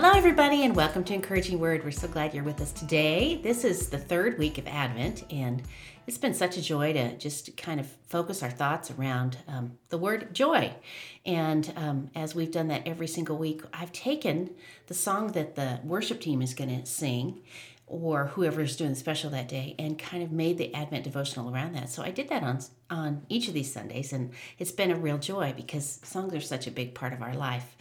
Hello, everybody, and welcome to Encouraging Word. We're so glad you're with us today. This is the third week of Advent, and it's been such a joy to just kind of focus our thoughts around um, the word joy. And um, as we've done that every single week, I've taken the song that the worship team is going to sing or whoever is doing the special that day and kind of made the advent devotional around that so i did that on on each of these sundays and it's been a real joy because songs are such a big part of our life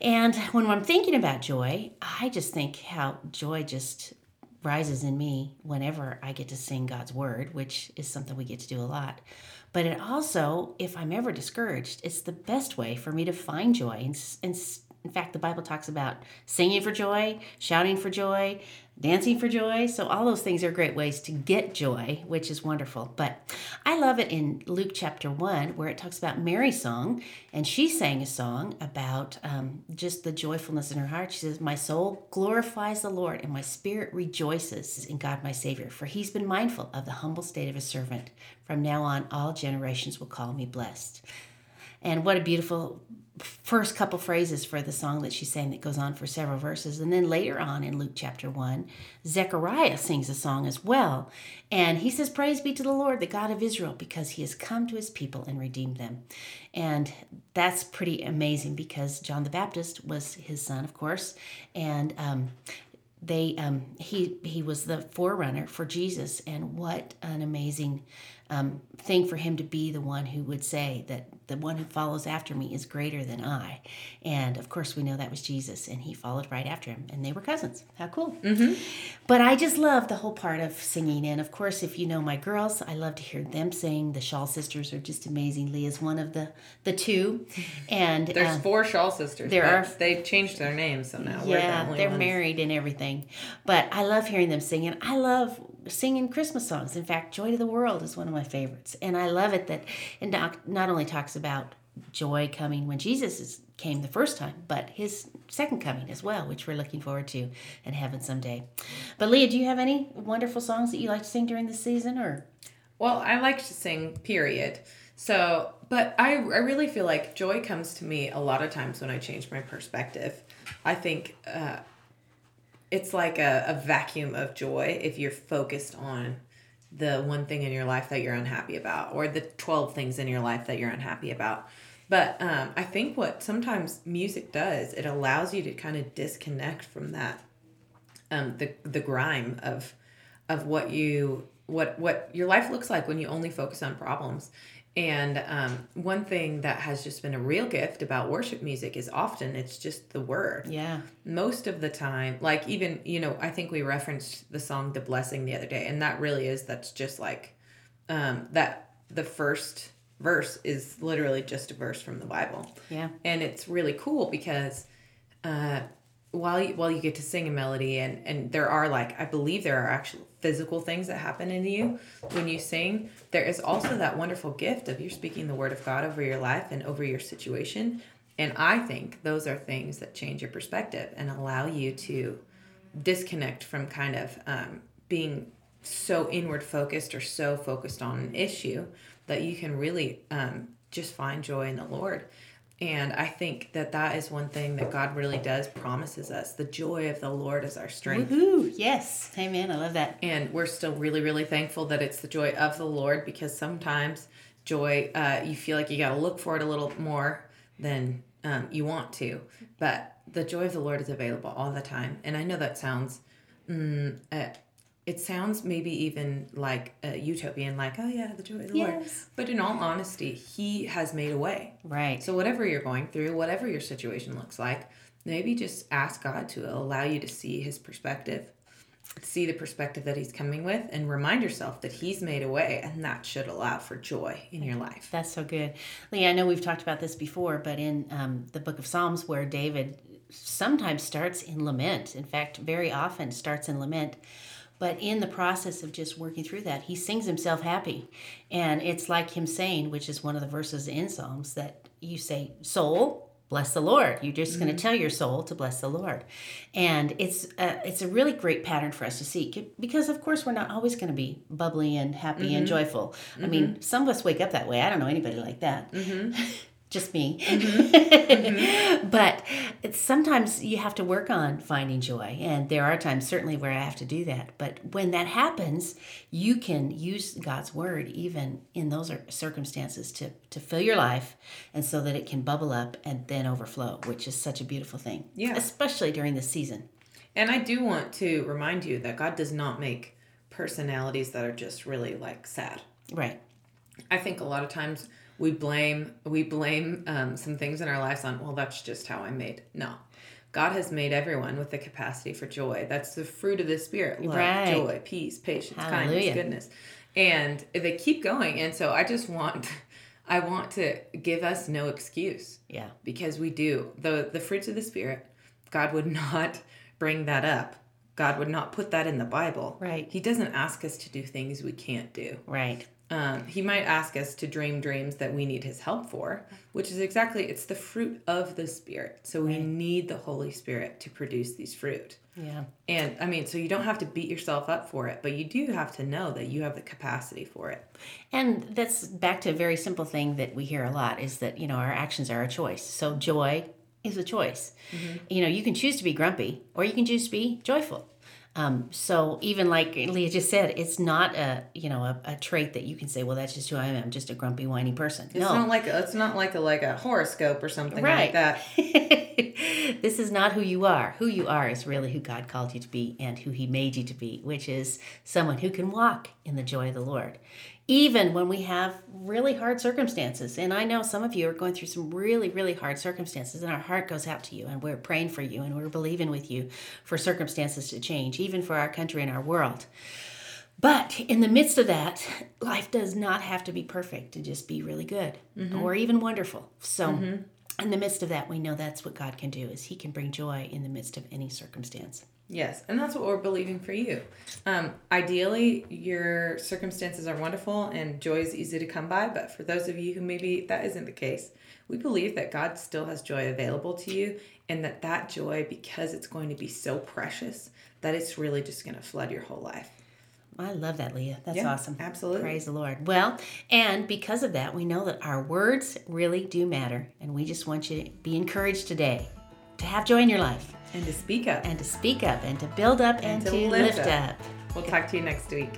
and when I'm thinking about joy, I just think how joy just rises in me whenever I get to sing God's word, which is something we get to do a lot. But it also, if I'm ever discouraged, it's the best way for me to find joy. And, in fact, the Bible talks about singing for joy, shouting for joy, dancing for joy. So, all those things are great ways to get joy, which is wonderful. But I love it in Luke chapter 1, where it talks about Mary's song, and she sang a song about um, just the joyfulness in her heart. She says, My soul glorifies the Lord, and my spirit rejoices in God my Savior, for he's been mindful of the humble state of a servant. From now on, all generations will call me blessed. And what a beautiful first couple phrases for the song that she sang that goes on for several verses. And then later on in Luke chapter 1, Zechariah sings a song as well. And he says, Praise be to the Lord, the God of Israel, because he has come to his people and redeemed them. And that's pretty amazing because John the Baptist was his son, of course. And um, they um, he he was the forerunner for Jesus, and what an amazing um, thing for him to be the one who would say that the one who follows after me is greater than I. And of course, we know that was Jesus, and he followed right after him, and they were cousins. How cool! Mm-hmm. But I just love the whole part of singing. And of course, if you know my girls, I love to hear them sing. The Shaw sisters are just amazing. Leah's one of the the two, and there's uh, four Shaw sisters. There are. They changed their names, so now yeah, the they're ones. married and everything. But I love hearing them sing, and I love singing Christmas songs. In fact, "Joy to the World" is one of my favorites, and I love it that it not only talks about joy coming when Jesus is, came the first time, but his second coming as well, which we're looking forward to in heaven someday. But Leah, do you have any wonderful songs that you like to sing during the season, or? Well, I like to sing. Period. So, but I I really feel like joy comes to me a lot of times when I change my perspective. I think. Uh, it's like a, a vacuum of joy if you're focused on the one thing in your life that you're unhappy about or the 12 things in your life that you're unhappy about. But um, i think what sometimes music does it allows you to kind of disconnect from that um, the, the grime of of what you what what your life looks like when you only focus on problems and um, one thing that has just been a real gift about worship music is often it's just the word. Yeah. Most of the time, like even, you know, I think we referenced the song The Blessing the other day, and that really is, that's just like um, that the first verse is literally just a verse from the Bible. Yeah. And it's really cool because uh, while you, while you get to sing a melody and and there are like I believe there are actual physical things that happen in you when you sing. There is also that wonderful gift of you're speaking the word of God over your life and over your situation. And I think those are things that change your perspective and allow you to disconnect from kind of um, being so inward focused or so focused on an issue that you can really um, just find joy in the Lord and I think that that is one thing that God really does promises us. The joy of the Lord is our strength. Woohoo! Yes. Amen. I love that. And we're still really, really thankful that it's the joy of the Lord because sometimes joy, uh, you feel like you got to look for it a little more than um, you want to. But the joy of the Lord is available all the time. And I know that sounds mm, uh, it sounds maybe even like a utopian, like, oh yeah, the joy of the yes. Lord. But in all honesty, He has made a way. Right. So whatever you're going through, whatever your situation looks like, maybe just ask God to allow you to see His perspective, see the perspective that He's coming with, and remind yourself that He's made a way, and that should allow for joy in your life. That's so good. Leah, I know we've talked about this before, but in um, the book of Psalms, where David sometimes starts in lament, in fact, very often starts in lament but in the process of just working through that, he sings himself happy. And it's like him saying, which is one of the verses in Psalms, that you say, Soul, bless the Lord. You're just mm-hmm. going to tell your soul to bless the Lord. And it's a, it's a really great pattern for us to see because, of course, we're not always going to be bubbly and happy mm-hmm. and joyful. Mm-hmm. I mean, some of us wake up that way. I don't know anybody like that. Mm-hmm. just me. Mm-hmm. but it's, sometimes you have to work on finding joy. And there are times, certainly, where I have to do that. But when that happens, you can use God's word even in those circumstances to, to fill your life and so that it can bubble up and then overflow, which is such a beautiful thing. Yeah. Especially during this season. And I do want to remind you that God does not make personalities that are just really like sad. Right. I think a lot of times we blame we blame um, some things in our lives on well that's just how i'm made no god has made everyone with the capacity for joy that's the fruit of the spirit love Right. joy peace patience Hallelujah. kindness goodness and they keep going and so i just want i want to give us no excuse Yeah. because we do the the fruits of the spirit god would not bring that up god would not put that in the bible Right. he doesn't ask us to do things we can't do Right. Um, he might ask us to dream dreams that we need his help for, which is exactly it's the fruit of the spirit. So we Right. need the Holy Spirit to produce these fruit. Yeah. And I mean, so you don't have to beat yourself up for it, but you do have to know that you have the capacity for it. And that's back to a very simple thing that we hear a lot is that, you know, our actions are a choice. So joy is a choice. You know, you can choose to be grumpy or you can choose to be joyful. Um, so even like Leah just said, it's not a you know a, a trait that you can say, well, that's just who I am. I'm just a grumpy, whiny person. It's no, not like a, it's not like a like a horoscope or something Right. like that. this is not who you are. Who you are is really who God called you to be and who He made you to be, which is someone who can walk in the joy of the Lord. Even when we have really hard circumstances. And I know some of you are going through some really, really hard circumstances, and our heart goes out to you, and we're praying for you, and we're believing with you for circumstances to change, even for our country and our world. But in the midst of that, life does not have to be perfect to just be really good mm-hmm. or even wonderful. So mm-hmm. in the midst of that, we know that's what God can do is he can bring joy in the midst of any circumstance. Yes, and that's what we're believing for you. Um, ideally, your circumstances are wonderful and joy is easy to come by. But for those of you who maybe that isn't the case, we believe that God still has joy available to you, and that that joy, because it's going to be so precious, that it's really just going to flood your whole life. I love that, Leah. That's Yeah, awesome. absolutely. Praise the Lord. Well, and because of that, we know that our words really do matter. And we just want you to be encouraged today to have joy in your life And to speak up. and to speak up and to build up and, to, lift, up. We'll talk to you next week.